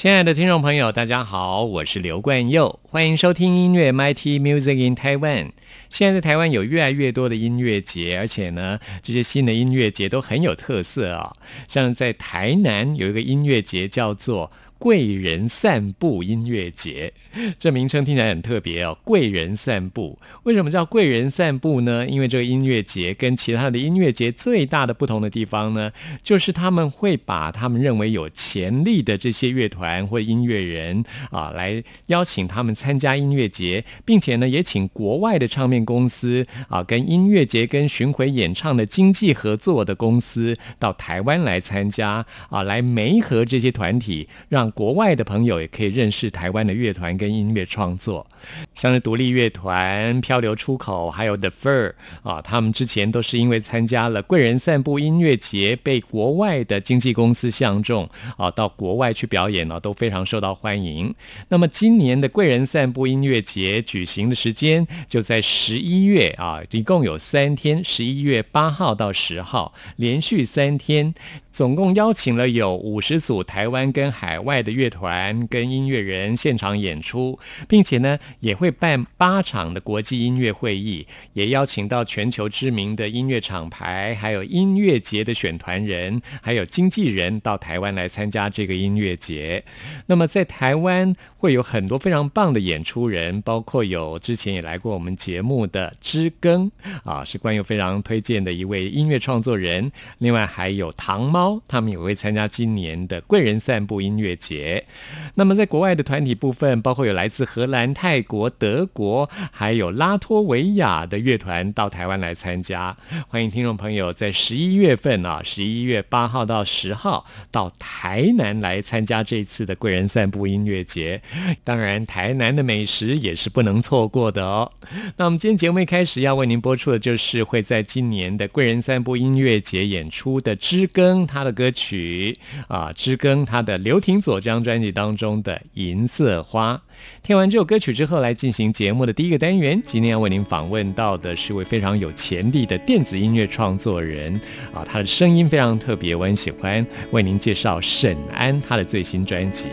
亲爱的听众朋友，大家好，我是刘冠佑，欢迎收听音乐 MIT Music in Taiwan。现在在台湾有越来越多的音乐节，而且呢，这些新的音乐节都很有特色啊。像在台南有一个音乐节叫做。贵人散步音乐节，这名称听起来很特别哦。贵人散步，为什么叫贵人散步呢？因为这个音乐节跟其他的音乐节最大的不同的地方呢，就是他们会把他们认为有潜力的这些乐团或音乐人啊，来邀请他们参加音乐节，并且呢，也请国外的唱片公司啊，跟音乐节跟巡回演唱的经济合作的公司到台湾来参加啊，来媒合这些团体，让国外的朋友也可以认识台湾的乐团跟音乐创作，像是独立乐团漂流出口，还有 The Fur 啊，他们之前都是因为参加了贵人散步音乐节，被国外的经纪公司相中啊，到国外去表演呢，都非常受到欢迎。那么今年的贵人散步音乐节举行的时间就在十一月啊，一共有三天，十一月八号到十号，连续三天。总共邀请了有五十组台湾跟海外的乐团跟音乐人现场演出，并且呢也会办八场的国际音乐会议，也邀请到全球知名的音乐厂牌，还有音乐节的选团人，还有经纪人到台湾来参加这个音乐节。那么在台湾会有很多非常棒的演出人，包括有之前也来过我们节目的知更啊，是关于非常推荐的一位音乐创作人，另外还有唐猫。他们也会参加今年的贵人散步音乐节。节那么，在国外的团体部分，包括有来自荷兰、泰国、德国，还有拉脱维亚的乐团到台湾来参加。欢迎听众朋友在十一月份啊，十一月八号到十号到台南来参加这次的贵人散步音乐节。当然，台南的美食也是不能错过的哦。那我们今天节目一开始要为您播出的就是会在今年的贵人散步音乐节演出的知更。他的歌曲啊，知更他的刘婷佐这张专辑当中的《银色花》。听完这首歌曲之后，来进行节目的第一个单元。今天要为您访问到的是位非常有潜力的电子音乐创作人啊，他的声音非常特别，我很喜欢为您介绍沈安他的最新专辑。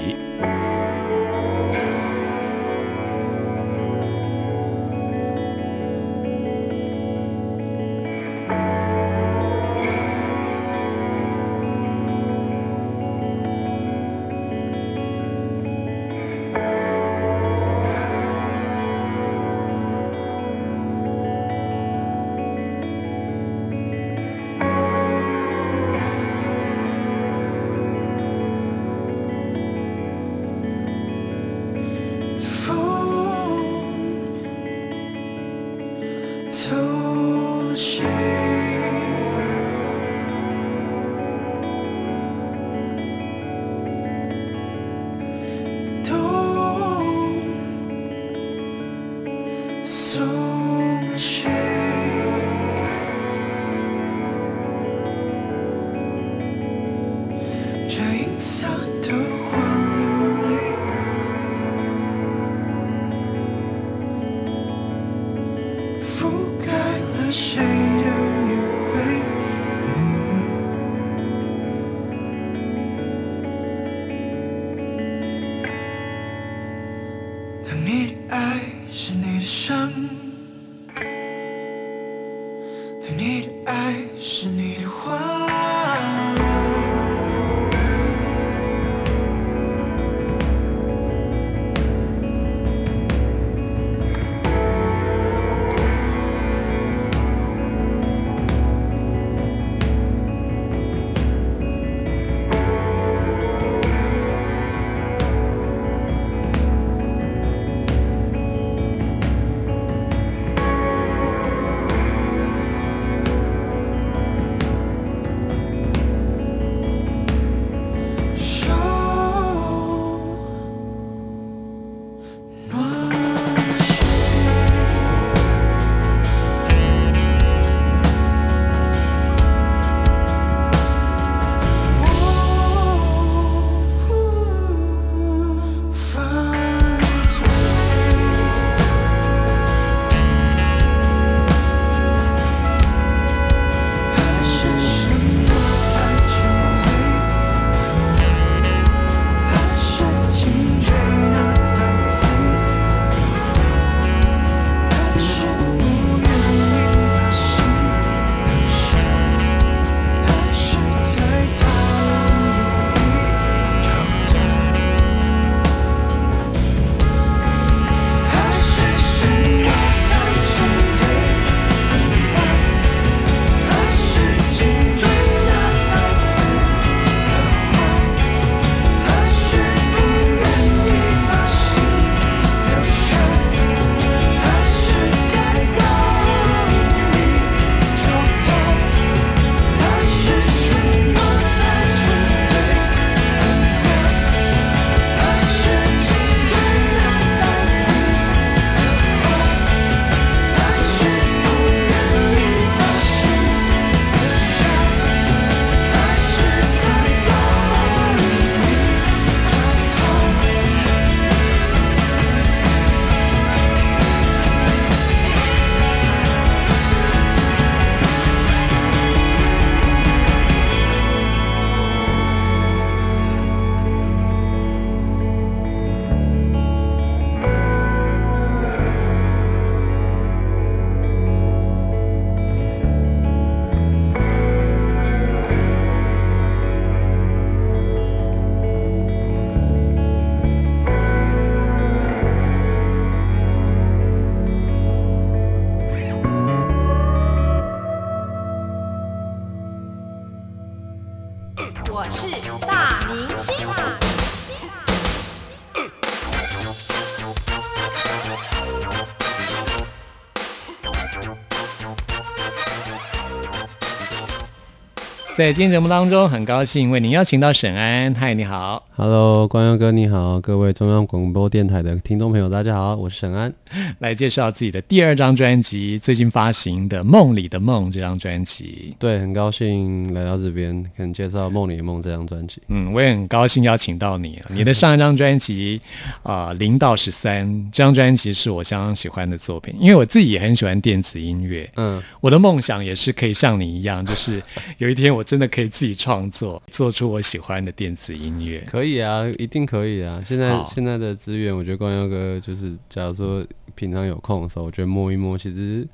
在今天节目当中，很高兴为您邀请到沈安。嗨，你好，Hello，光耀哥你好，各位中央广播电台的听众朋友，大家好，我是沈安，来介绍自己的第二张专辑，最近发行的《梦里的梦》这张专辑。对，很高兴来到这边，跟介绍《梦里的梦》这张专辑。嗯，我也很高兴邀请到你。你的上一张专辑啊，《零到十三》这张专辑是我相当喜欢的作品，因为我自己也很喜欢电子音乐。嗯，我的梦想也是可以像你一样，就是有一天我真的可以自己创作，做出我喜欢的电子音乐。可以啊，一定可以啊！现在现在的资源，我觉得光耀哥就是，假如说平常有空的时候，我觉得摸一摸，其实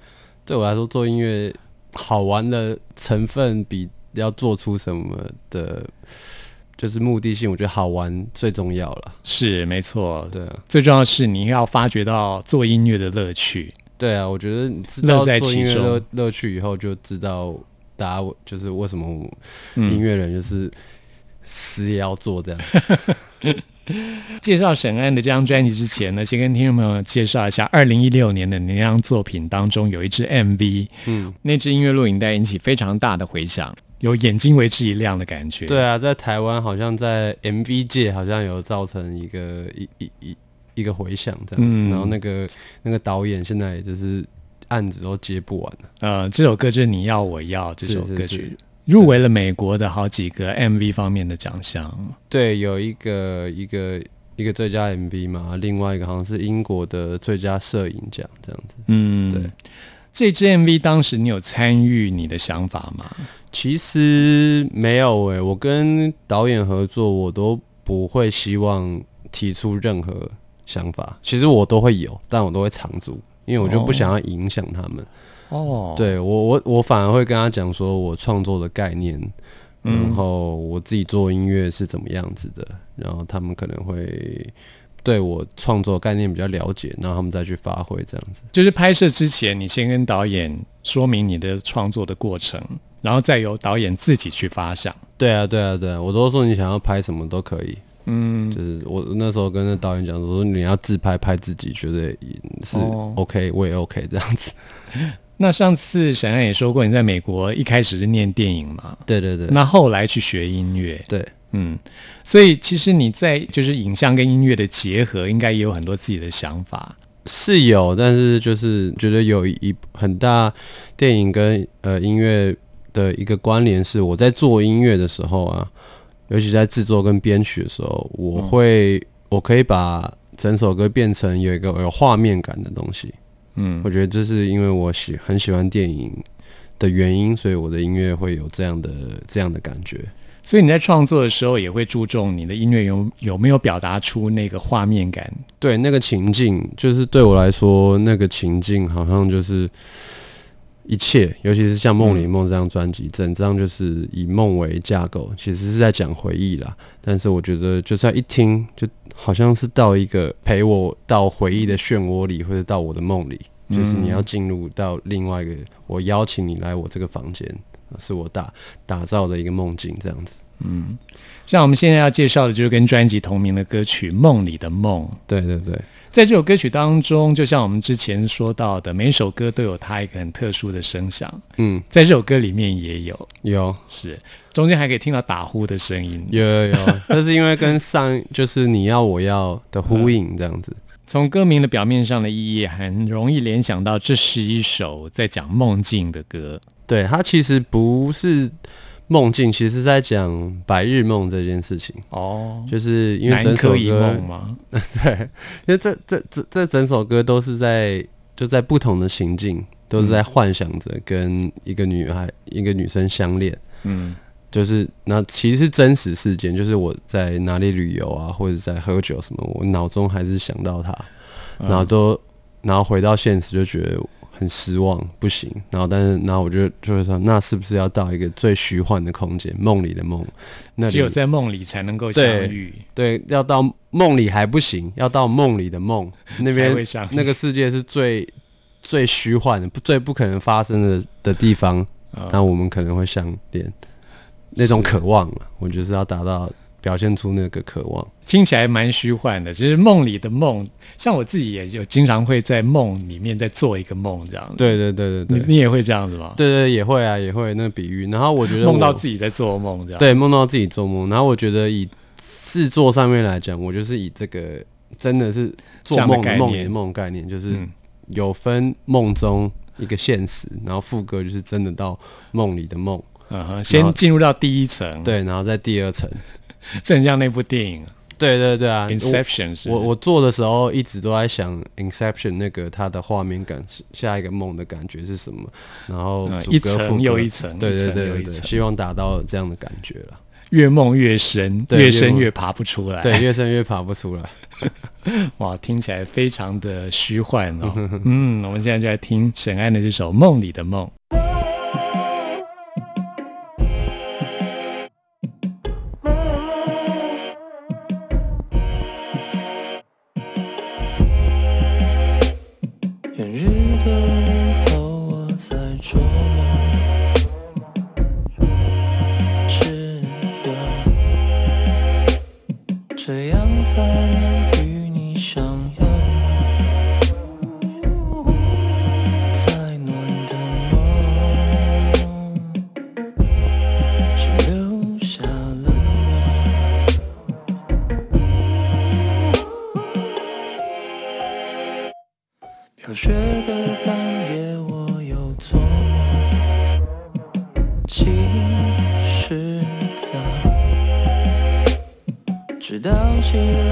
对我来说做音乐好玩的成分比要做出什么的，就是目的性，我觉得好玩最重要了。是没错，对，最重要的是你要发掘到做音乐的乐趣。对啊，我觉得你知道做音乐乐乐趣以后，就知道大家就是为什么音乐人就是。死也要做这样。介绍沈安的这张专辑之前呢，先跟听众朋友介绍一下二零一六年的那张作品当中有一支 MV，嗯，那支音乐录影带引起非常大的回响，有眼睛为之一亮的感觉。对啊，在台湾好像在 MV 界好像有造成一个一一一一个回响这样子，然后那个那个导演现在就是案子都接不完了。呃，这首歌就是你要我要这首歌曲。入围了美国的好几个 MV 方面的奖项，对，有一个一个一个最佳 MV 嘛，另外一个好像是英国的最佳摄影奖这样子。嗯，对，这支 MV 当时你有参与你的想法吗？其实没有诶，我跟导演合作，我都不会希望提出任何想法，其实我都会有，但我都会藏住，因为我就不想要影响他们。哦，对我我我反而会跟他讲说我创作的概念，然后我自己做音乐是怎么样子的，然后他们可能会对我创作概念比较了解，然后他们再去发挥这样子。就是拍摄之前，你先跟导演说明你的创作的过程，然后再由导演自己去发想。对啊，对啊，对啊，我都说你想要拍什么都可以。嗯，就是我那时候跟那导演讲说，你要自拍拍自己，觉得是 OK，我也 OK 这样子。那上次沈安也说过，你在美国一开始是念电影嘛？对对对。那后来去学音乐，对，嗯，所以其实你在就是影像跟音乐的结合，应该也有很多自己的想法。是有，但是就是觉得有一很大电影跟呃音乐的一个关联是，我在做音乐的时候啊，尤其在制作跟编曲的时候，我会我可以把整首歌变成有一个有画面感的东西。嗯，我觉得这是因为我喜很喜欢电影的原因，所以我的音乐会有这样的这样的感觉。所以你在创作的时候也会注重你的音乐有有没有表达出那个画面感？对，那个情境就是对我来说，那个情境好像就是一切，尤其是像《梦里梦》这张专辑，整张就是以梦为架构，其实是在讲回忆啦。但是我觉得，就算一听就。好像是到一个陪我到回忆的漩涡里，或者到我的梦里，就是你要进入到另外一个，我邀请你来我这个房间，是我打打造的一个梦境，这样子。嗯，像我们现在要介绍的就是跟专辑同名的歌曲《梦里的梦》。对对对，在这首歌曲当中，就像我们之前说到的，每首歌都有它一个很特殊的声响。嗯，在这首歌里面也有，有是中间还可以听到打呼的声音。有有有，但是因为跟上就是你要我要的呼应这样子。从歌名的表面上的意义，很容易联想到这是一首在讲梦境的歌。对，它其实不是。梦境其实在讲白日梦这件事情哦，就是因为整首歌吗？对，因为这这这这整首歌都是在就在不同的情境，都是在幻想着跟一个女孩、一个女生相恋。嗯，就是那其实是真实事件，就是我在哪里旅游啊，或者在喝酒什么，我脑中还是想到她，然后都然后回到现实就觉得。很失望，不行。然后，但是，然后我就就会说，那是不是要到一个最虚幻的空间，梦里的梦？那只有在梦里才能够相遇。对，要到梦里还不行，要到梦里的梦那边，那个世界是最最虚幻的，最不可能发生的的地方。那我们可能会相恋，那种渴望啊，我觉得是要达到表现出那个渴望。听起来蛮虚幻的，就是梦里的梦。像我自己也就经常会在梦里面再做一个梦这样子。对对对对你你也会这样子吗？对对，也会啊，也会那个比喻。然后我觉得 梦到自己在做梦这样。对，梦到自己做梦。然后我觉得以制作上面来讲，我就是以这个真的是做梦梦里的梦概念，就是有分梦中一个现实，然后副歌就是真的到梦里的梦。嗯哼，先进入到第一层，对，然后在第二层，很像那部电影，对对对啊，Inception 是。我我做的时候一直都在想 Inception 那个它的画面感，下一个梦的感觉是什么？然后一层又一层，对对对对，希望达到这样的感觉了。越梦越深，越深越爬不出来，对，越深越爬不出来。哇，听起来非常的虚幻哦。嗯，我们现在就来听沈安的这首《梦里的梦》。连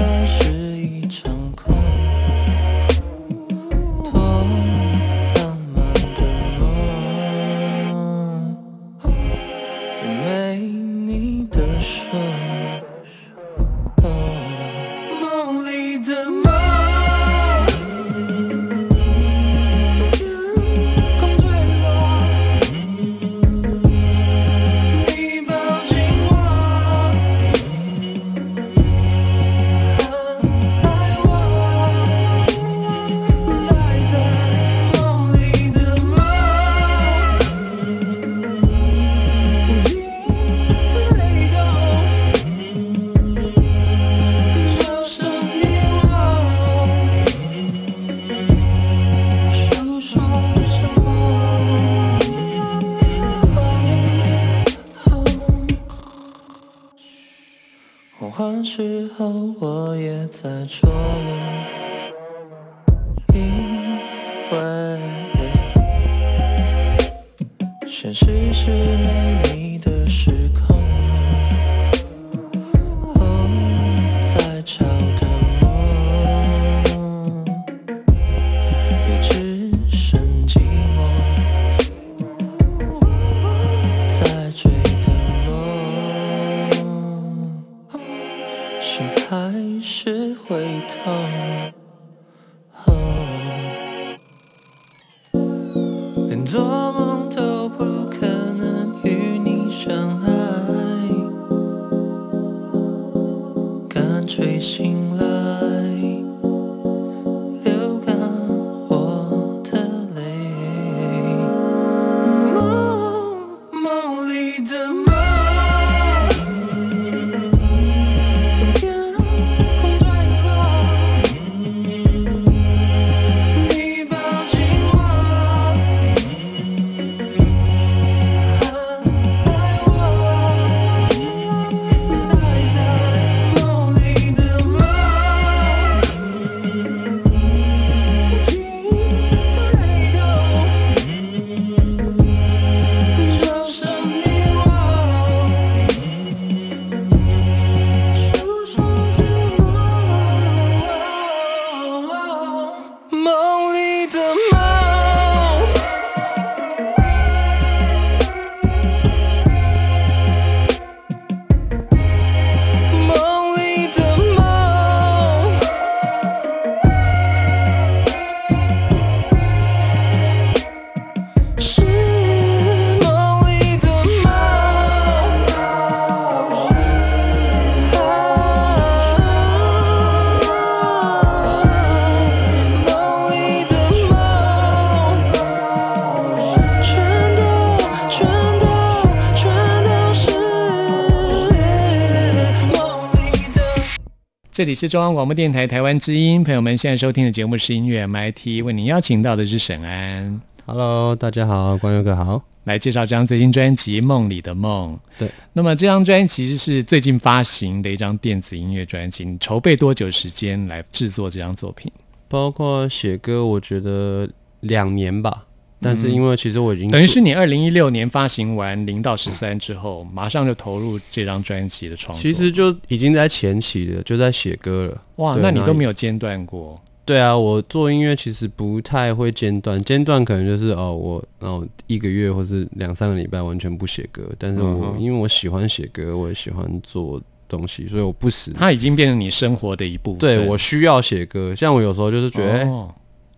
这里是中央广播电台台湾之音，朋友们现在收听的节目是音乐 MIT，为您邀请到的是沈安。Hello，大家好，光佑哥好。来介绍这张最新专辑《梦里的梦》。对，那么这张专辑其实是最近发行的一张电子音乐专辑。你筹备多久时间来制作这张作品？包括写歌，我觉得两年吧。但是因为其实我已经等于是你二零一六年发行完《零到十三》之后，马上就投入这张专辑的创作。其实就已经在前期了，就在写歌了。哇，那你都没有间断过？对啊，我做音乐其实不太会间断，间断可能就是哦，我然后一个月或是两三个礼拜完全不写歌。但是我、嗯因为我喜欢写歌，我也喜欢做东西，所以我不死它已经变成你生活的一部分。对我需要写歌。像我有时候就是觉得，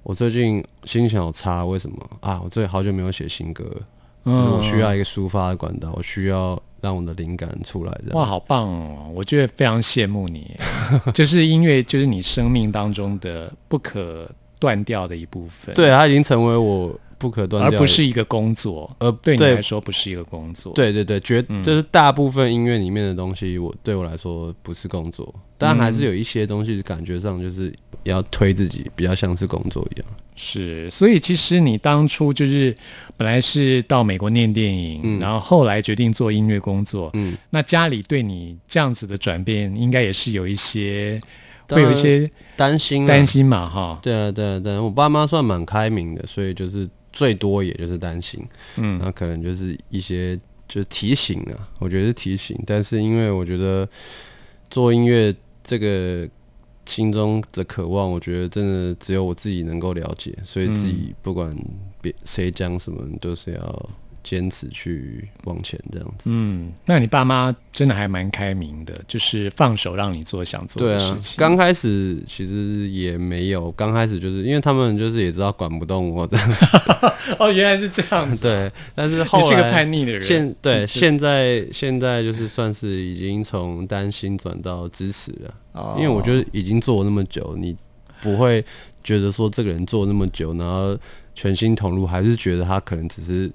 我最近心情好差，为什么啊？我最好久没有写新歌了，嗯我需要一个抒发的管道，我需要让我的灵感出来。这样哇，好棒哦！我觉得非常羡慕你，就是音乐就是你生命当中的不可断掉的一部分，，对，它已经成为我不可断而掉的，不是一个工作，呃对你来说不是一个工作。，对对对，绝、嗯就是大部分音乐里面的东西，我对我来说不是工作，但还是有一些东西感觉上就是要推自己，比较像是工作一样。是，所以其实你当初就是本来是到美国念电影，嗯然后后来决定做音乐工作。嗯，那家里对你这样子的转变，应该也是有一些会有一些担心啊担。心嘛，哈。对啊，对啊，对啊，我爸妈算蛮开明的，所以就是最多也就是担心，嗯。那可能就是一些就是提醒啊，我觉得是提醒，但是因为我觉得做音乐这个心中的渴望，我觉得真的只有我自己能够了解，所以自己不管别谁讲什么，都是要坚持去往前这样子。嗯，那你爸妈真的还蛮开明的，就是放手让你做想做的事，情。刚开始其实也没有，刚开始就是因为他们就是也知道管不动我这样子，哦，原来是这样子。对，但是后来是个叛逆的人。现对现在现在就是算是已经从担心转到支持了，哦因为我觉得已经做了那么久，你不会觉得说这个人做那么久，然后全心投入，还是觉得他可能只是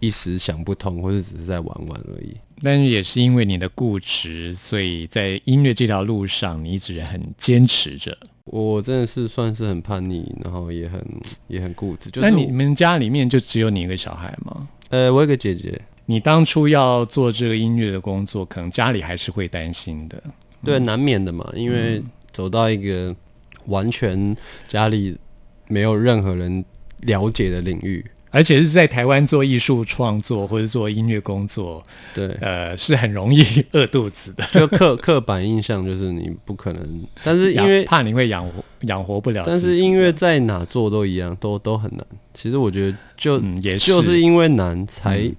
一时想不通，或者只是在玩玩而已。但是也是因为你的固执，所以在音乐这条路上，你一直很坚持着。我真的是算是很叛逆，然后也很 也很固执。就是那你们家里面就只有你一个小孩吗？呃，我有个姐姐，你当初要做这个音乐的工作，可能家里还是会担心的。对，难免的嘛，因为走到一个完全家里没有任何人了解的领域，而且是在台湾做艺术创作或者做音乐工作，对，呃，是很容易饿肚子的。就刻刻板印象就是你不可能，但是因为怕你会养活养活不了，但是音乐在哪做都一样，都都很难。其实我觉得就、嗯也是就是因为难才嗯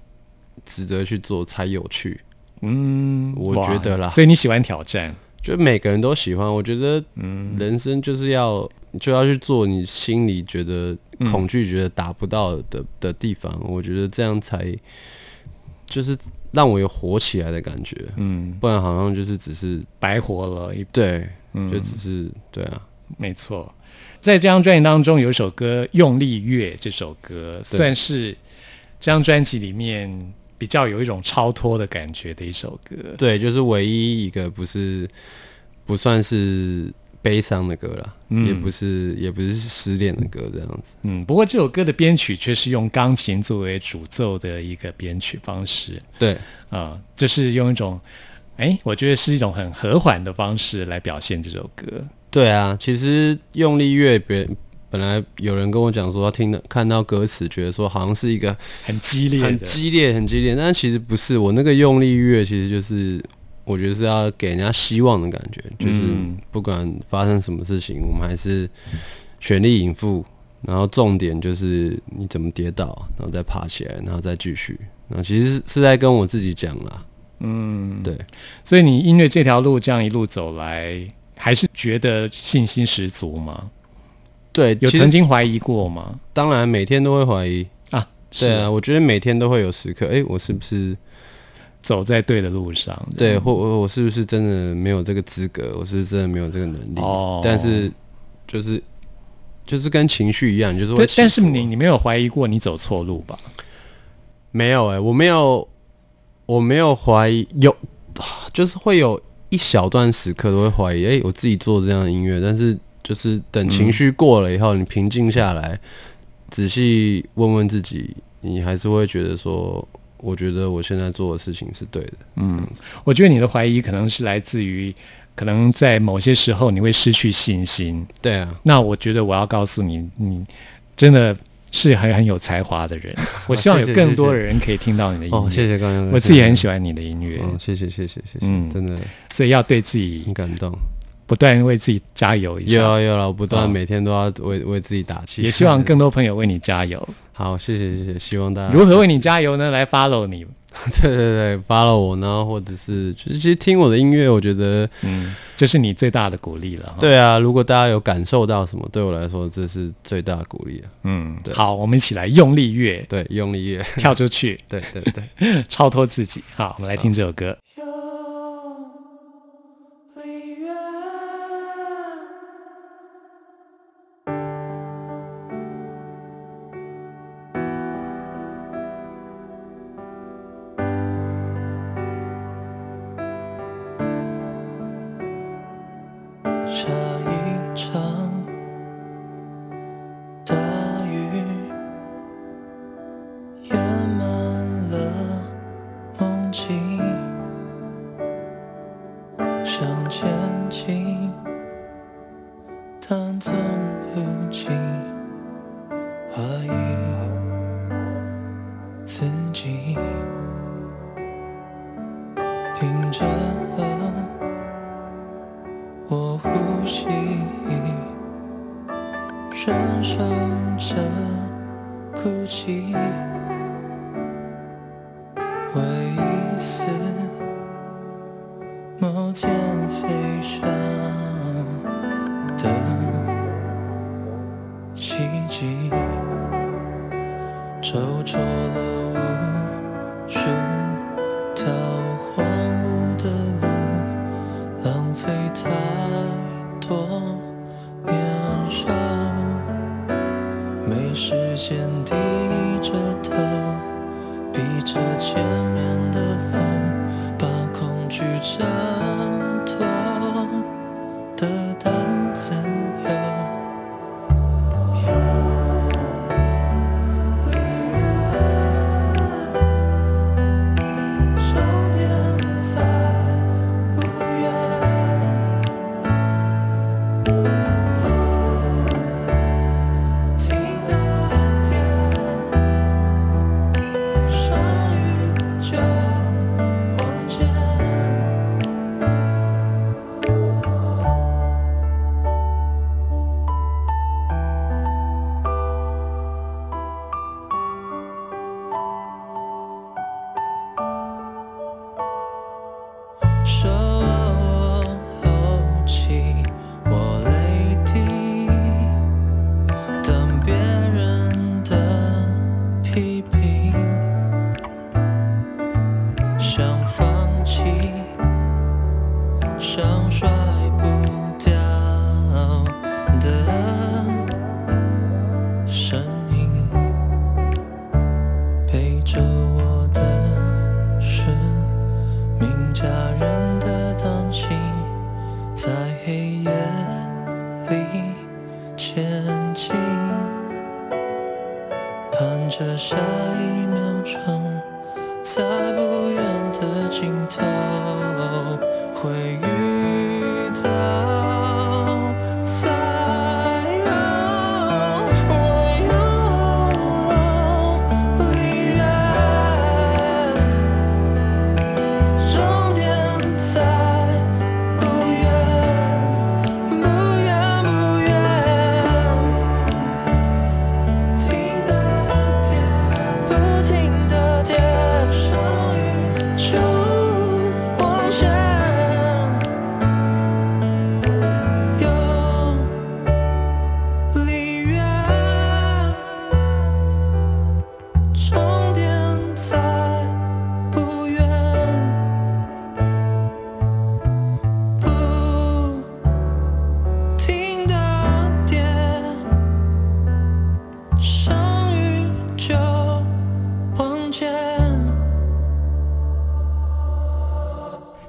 值得去做，才有趣。嗯，我哇觉得啦所以你喜欢挑战，就每个人都喜欢，我觉得嗯人生就是要就要去做你心里觉得嗯恐惧、觉得达不到的的地方。我觉得这样才就是让我有活起来的感觉，嗯，不然好像就是只是白活了一，对，嗯就只是对啊。没错。在这张专辑当中，有一首歌《用力乐》，这首歌算是这张专辑里面比较有一种超脱的感觉的一首歌。对，就是唯一一个不是不算是悲伤的歌啦，嗯也不是也不是失恋的歌这样子。嗯，不过这首歌的编曲却是用钢琴作为主奏的一个编曲方式对，啊、就是用一种，哎，我觉得是一种很和缓的方式来表现这首歌。对啊，其实用力乐别本来有人跟我讲说，他听到看到歌词，觉得说好像是一个很激烈，很激烈、很激烈，但其实不是。我那个用力乐其实就是，我觉得是要给人家希望的感觉，就是嗯不管发生什么事情，我们还是全力以赴。然后重点就是你怎么跌倒，然后再爬起来，然后再继续。然后其实是是在跟我自己讲啦，嗯，对，所以你音乐这条路这样一路走来，还是觉得信心十足吗？对，有曾经怀疑过吗？当然每天都会怀疑，啊，是对啊，我觉得每天都会有时刻，哎，我是不是走在对的路上。对，或我我是不是真的没有这个资格？我是不是真的没有这个能力？哦但是就是就是跟情绪一样，就是会。但是你你没有怀疑过你走错路吧？没有哎、我没有，我没有怀疑，有就是会有一小段时刻都会怀疑，哎、我自己做这样的音乐，但是就是等情绪过了以后，你平静下来，仔细问问自己，你还是会觉得说，我觉得我现在做的事情是对的。嗯我觉得你的怀疑可能是来自于，可能在某些时候你会失去信心。对啊，那我觉得我要告诉你，你真的是很很有才华的人。我希望有更多的人可以听到你的音乐。哦，谢谢刚刚，我自己很喜欢你的音乐，嗯，谢谢谢谢谢谢，嗯真的所以要对自己很感动。不断为自己加油一有有了，我不哦断每天都要为为自己打气，也希望 更多朋友为你加油。好，谢谢谢谢，希望大家如何为你加油呢？来 follow 你，对对对，follow 我，然后或者是就是其实听我的音乐，我觉得嗯，这是你最大的鼓励了。哈，对啊，如果大家有感受到什么，对我来说这是最大的鼓励啊。嗯，对好，我们一起来用力乐，对，用力乐，跳出去，对 对对。超脱自己。好，我们来听这首歌。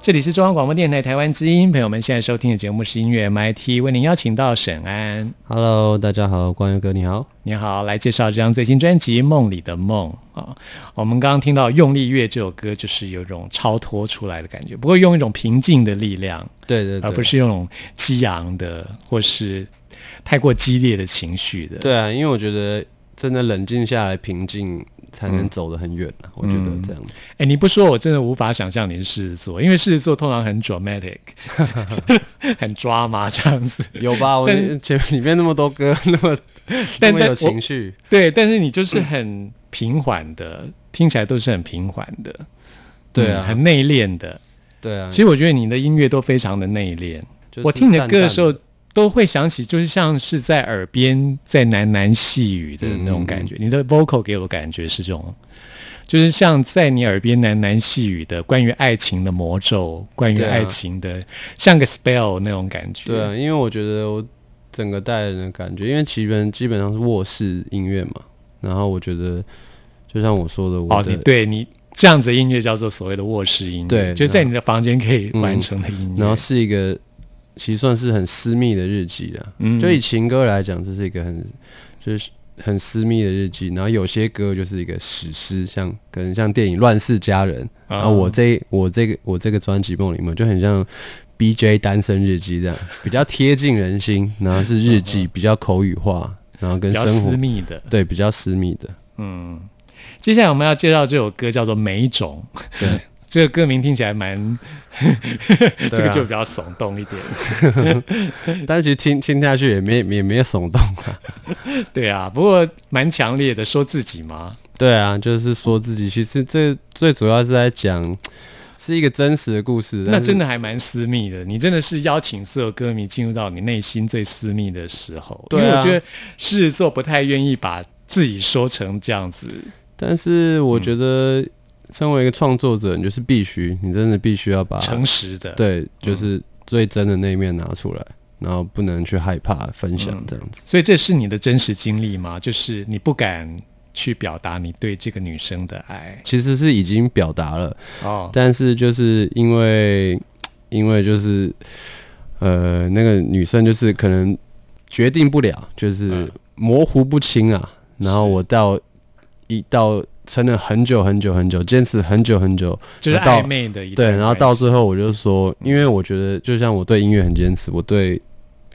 这里是中央广播电台台湾之音，朋友们现在收听的节目是音乐 MIT，为您邀请到沈安。Hello，大家好，光佑哥你好。你好，来介绍这张最新专辑《梦里的梦》啊。我们刚刚听到《用力乐》这首歌，就是有一种超脱出来的感觉，不过用一种平静的力量，对对对，而不是用激昂的或是太过激烈的情绪的。对啊，因为我觉得真的冷静下来，平静才能走得很远啊。我觉得这样。哎，你不说我真的无法想象你是狮子座，因为狮子座通常很 dramatic，很抓马这样子。有吧？我但前面里面那么多歌，那么 那么有但但我情绪。对，但是你就是很平缓的，听起来都是很平缓的，对啊嗯很内敛的。对啊，其实我觉得你的音乐都非常的内敛。就是我听你的歌的时候，都会想起，就是像是在耳边在喃喃细语的那种感觉。你的 vocal 给我的感觉是这种，就是像在你耳边喃喃细语的关于爱情的魔咒，关于爱情的，像个 spell 那种感觉。对啊，因为我觉得我整个带人的感觉，因为基本基本上是卧室音乐嘛，然后我觉得就像我说的，我哦，你对你这样子的音乐叫做所谓的卧室音乐，对就在你的房间可以完成的音乐。然后是一个其实算是很私密的日记啊。嗯就以情歌来讲，这是一个很就是很私密的日记。然后有些歌就是一个史诗，像可能像电影《乱世佳人》啊然后我这我这个我这个专辑《梦里面》就很像 B.J. 单身日记这样，比较贴近人心，然后是日记，比较口语化，然后跟生活私密的，对比较私密的。嗯。接下来我们要介绍这首歌叫做《每种》，对，这个歌名听起来蛮，这个就比较耸动一点。但是其实听听下去也没也没有耸动啊。对啊，不过蛮强烈的，说自己嘛，对啊，就是说自己其实这最主要是在讲是一个真实的故事。那真的还蛮私密的。你真的是邀请所有歌迷进入到你内心最私密的时候。对啊因为我觉得狮子座不太愿意把自己说成这样子。但是我觉得，身为一个创作者，你就是必须，你真的必须要把诚实的，对，就是最真的那一面拿出来，然后不能去害怕分享这样子。所以这是你的真实经历吗？就是你不敢去表达你对这个女生的爱其实是已经表达了，哦，但是就是因为，因为就是，呃，那个女生就是可能决定不了，就是嗯模糊不清啊。然后我到一到撑了很久很久很久，坚持很久很久，就是到暧昧的一对，然后到最后我就说，因为我觉得就像我对音乐很坚持，我对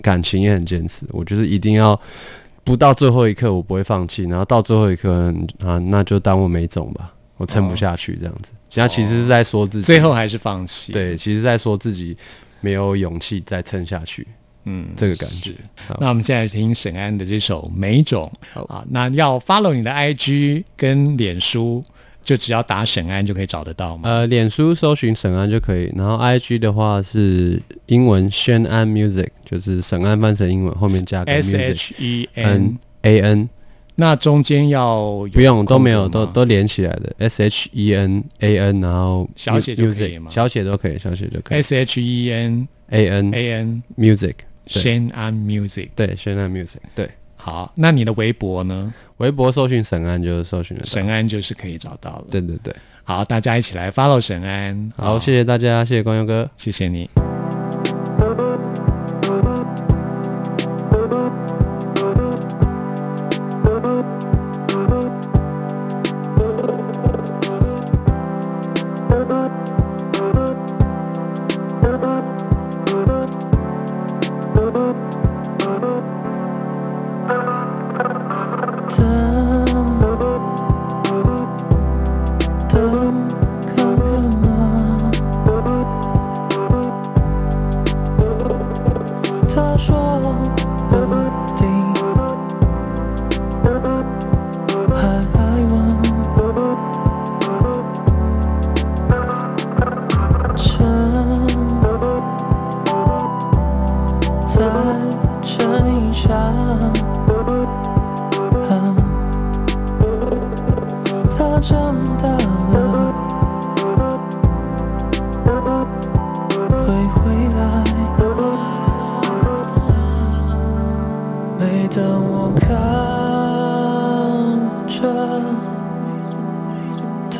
感情也很坚持，我就是一定要不到最后一刻我不会放弃，然后到最后一刻啊，那就当我没种吧，我撑不下去这样子。其他其实是在说自己，最后还是放弃。，对，其实在说自己没有勇气再撑下去嗯，这个感觉。好。那我们现在听沈安的这首《每种》啊，那要 follow 你的 IG 跟脸书，就只要打沈安就可以找得到吗？呃，脸书搜寻沈安就可以，然后 IG 的话是英文轩安 Music，就是沈安翻成英文后面加个 S H E N N，A N。那中间要不用都没有，都都连起来的，S H E N A N，然后小写就可以小写都可以，小写就可以。S H E N A N A N music，对 Shane An Music。对，神安 music，对，好，那你的微博呢？微博搜寻沈安就是搜寻得到，沈安就是可以找到了。对对对，好，大家一起来 follow 沈安。好，谢谢大家，谢谢光佑哥。谢谢你。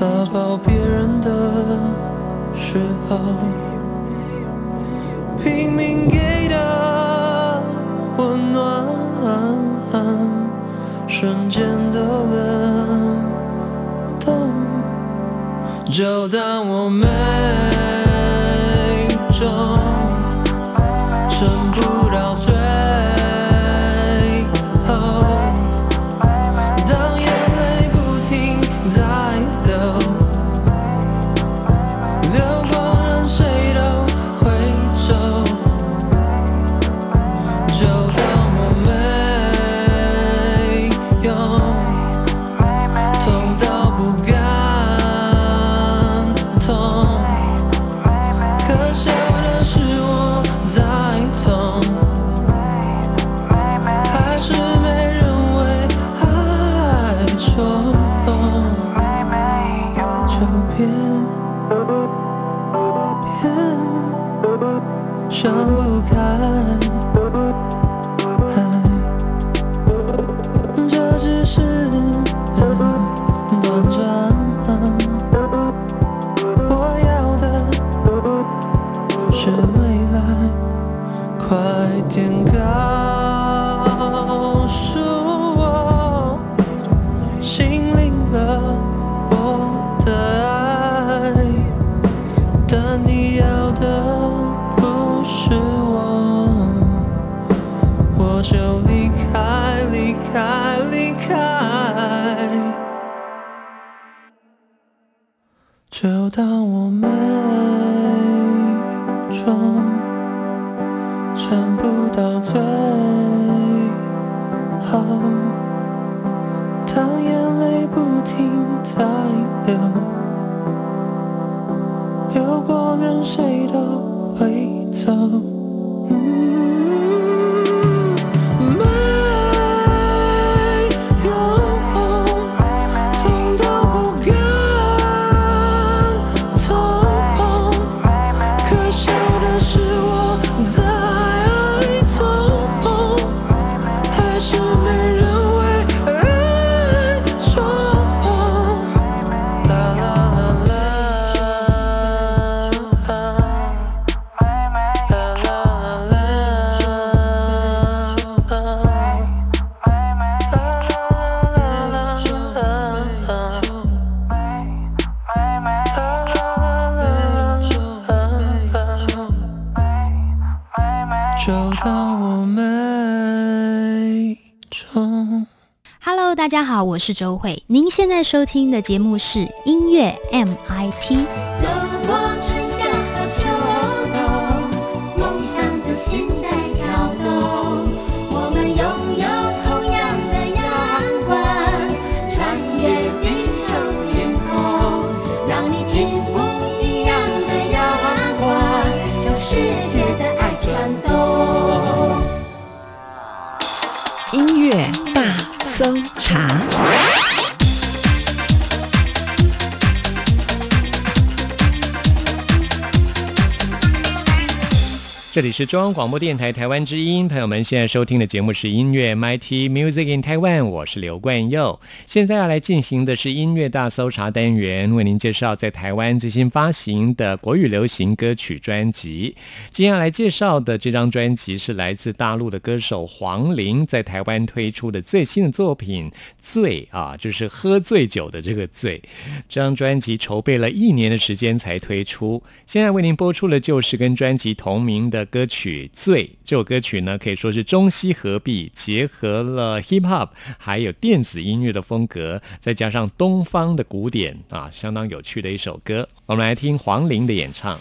撒抱别人的时候，拼命给的温暖，瞬间都冷冻。就当我们快点大家好，我是周慧。您现在收听的节目是音乐 MIT。这里是中央广播电台台湾之音，朋友们现在收听的节目是音乐 MIT Music in Taiwan，我是刘冠佑。现在要来进行的是音乐大搜查单元，为您介绍在台湾最新发行的国语流行歌曲专辑。接下来介绍的这张专辑是来自大陆的歌手黄龄在台湾推出的最新的作品《醉》啊，就是喝醉酒的这个醉。这张专辑筹备了一年的时间才推出，现在为您播出的就是跟专辑同名的歌曲《醉》。这首歌曲呢，可以说是中西合璧，结合了 hip hop 还有电子音乐的风格，再加上东方的古典啊，相当有趣的一首歌。我们来听黄龄的演唱。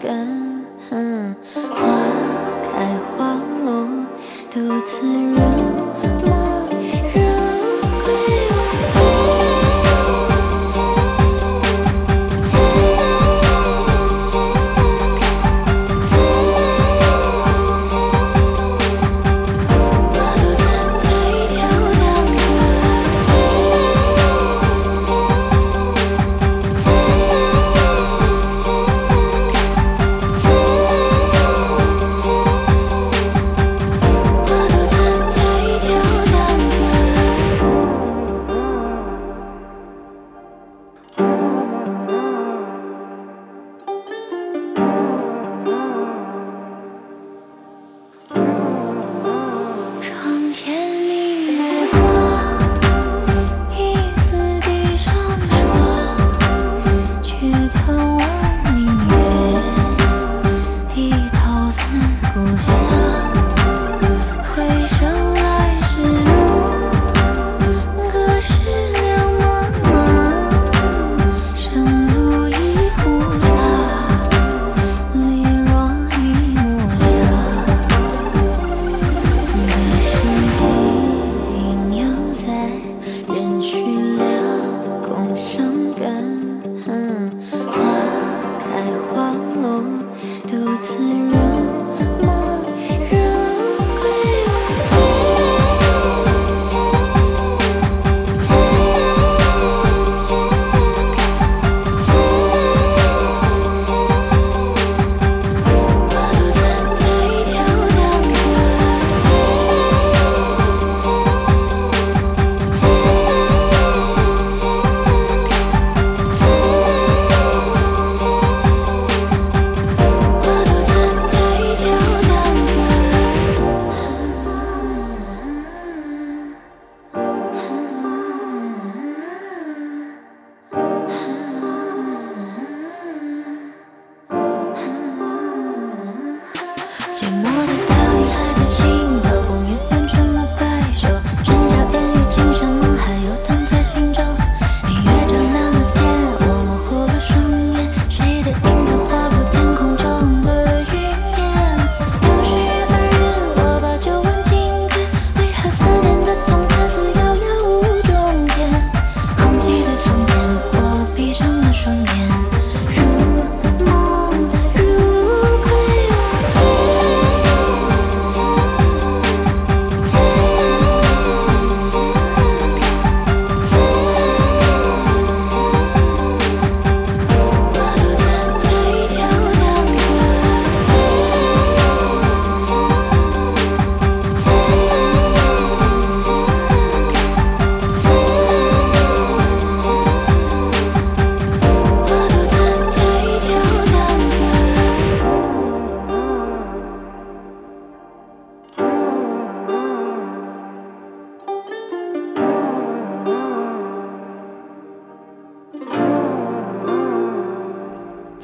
感。嗯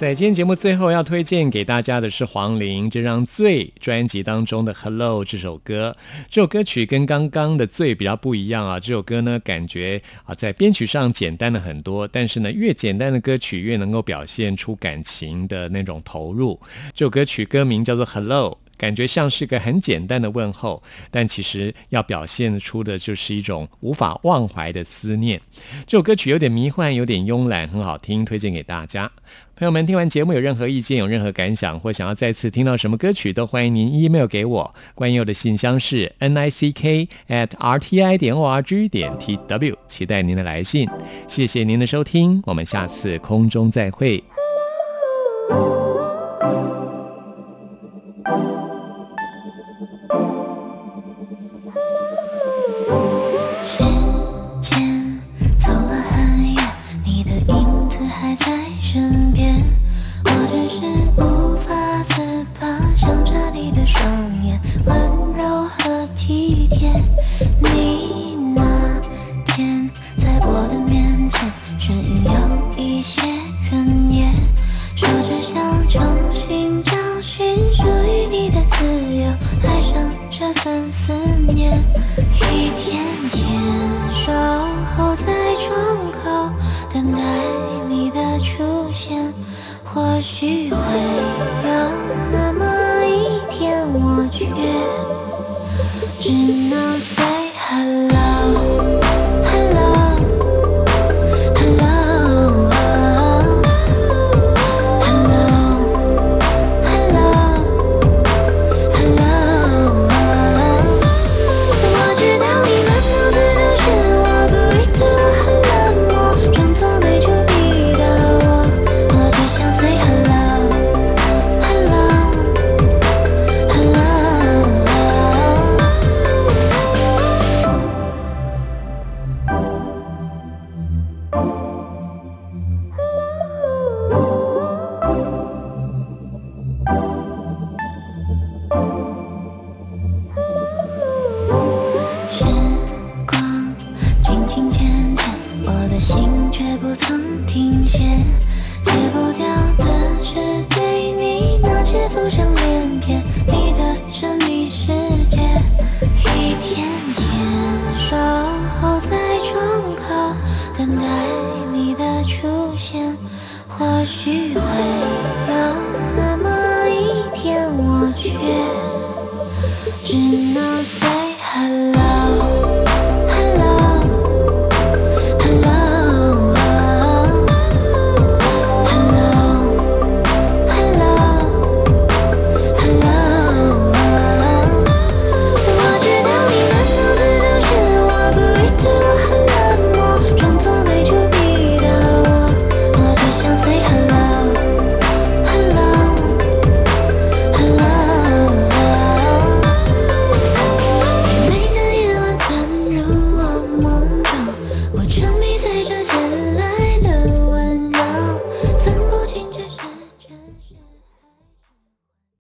在今天节目最后要推荐给大家的是黄龄这张《醉》专辑当中的《Hello》这首歌。这首歌曲跟刚刚的《醉》比较不一样啊，这首歌呢感觉啊在编曲上简单了很多，但是呢越简单的歌曲越能够表现出感情的那种投入。这首歌曲歌名叫做《Hello》。感觉像是个很简单的问候，但其实要表现出的就是一种无法忘怀的思念。这首歌曲有点迷幻，有点慵懒，很好听，推荐给大家。朋友们，听完节目有任何意见、有任何感想，或想要再次听到什么歌曲，都欢迎您 email 给我。关佑的信箱是 n i c k at r t i 点 o r g 点 t w，期待您的来信。谢谢您的收听，我们下次空中再会。